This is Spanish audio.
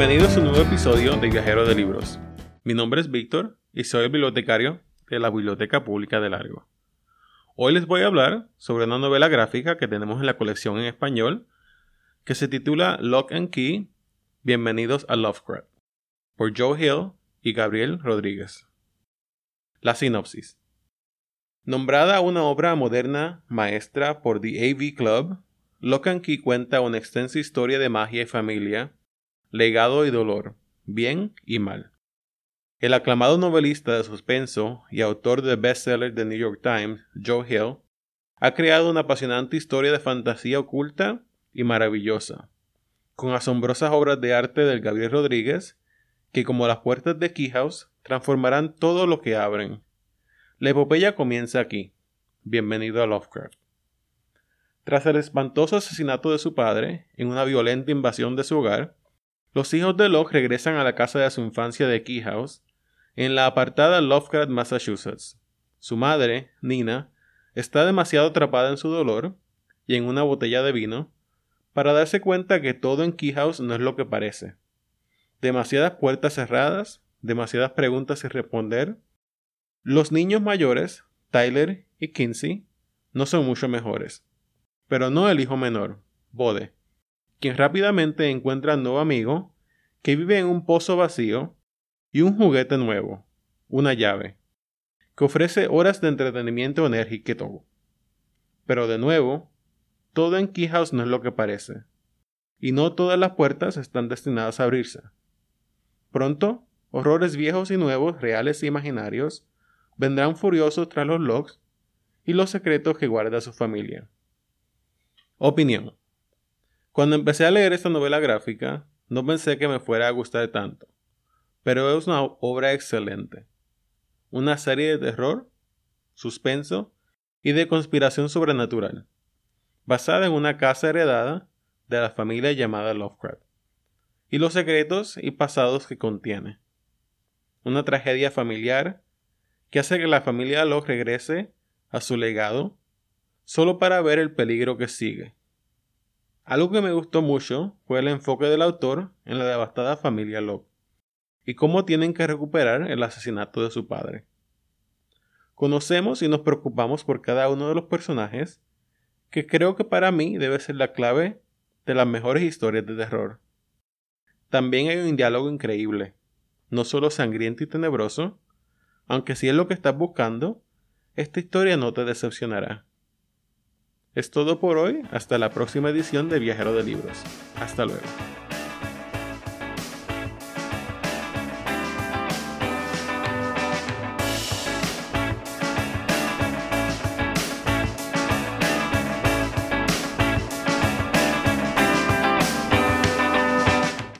Bienvenidos a un nuevo episodio de Viajero de Libros. Mi nombre es Víctor y soy el bibliotecario de la Biblioteca Pública de Largo. Hoy les voy a hablar sobre una novela gráfica que tenemos en la colección en español que se titula Lock and Key Bienvenidos a Lovecraft por Joe Hill y Gabriel Rodríguez. La sinopsis. Nombrada una obra moderna maestra por The AV Club, Lock and Key cuenta una extensa historia de magia y familia, legado y dolor, bien y mal. El aclamado novelista de suspenso y autor de bestseller de New York Times, Joe Hill, ha creado una apasionante historia de fantasía oculta y maravillosa, con asombrosas obras de arte del Gabriel Rodríguez, que como las puertas de Key House transformarán todo lo que abren. La epopeya comienza aquí. Bienvenido a Lovecraft. Tras el espantoso asesinato de su padre, en una violenta invasión de su hogar, los hijos de Locke regresan a la casa de su infancia de Key House, en la apartada Lovecraft, Massachusetts. Su madre, Nina, está demasiado atrapada en su dolor y en una botella de vino para darse cuenta que todo en Key House no es lo que parece. Demasiadas puertas cerradas, demasiadas preguntas sin responder. Los niños mayores, Tyler y Kinsey, no son mucho mejores. Pero no el hijo menor, Bode, quien rápidamente encuentra un nuevo amigo que vive en un pozo vacío y un juguete nuevo, una llave, que ofrece horas de entretenimiento enérgico. Pero de nuevo, todo en Key House no es lo que parece, y no todas las puertas están destinadas a abrirse. Pronto, horrores viejos y nuevos, reales e imaginarios, vendrán furiosos tras los logs y los secretos que guarda su familia. Opinión. Cuando empecé a leer esta novela gráfica, no pensé que me fuera a gustar tanto pero es una obra excelente. Una serie de terror, suspenso y de conspiración sobrenatural, basada en una casa heredada de la familia llamada Lovecraft, y los secretos y pasados que contiene. Una tragedia familiar que hace que la familia Locke regrese a su legado solo para ver el peligro que sigue. Algo que me gustó mucho fue el enfoque del autor en la devastada familia Locke y cómo tienen que recuperar el asesinato de su padre. Conocemos y nos preocupamos por cada uno de los personajes, que creo que para mí debe ser la clave de las mejores historias de terror. También hay un diálogo increíble, no solo sangriento y tenebroso, aunque si es lo que estás buscando, esta historia no te decepcionará. Es todo por hoy, hasta la próxima edición de Viajero de Libros. Hasta luego.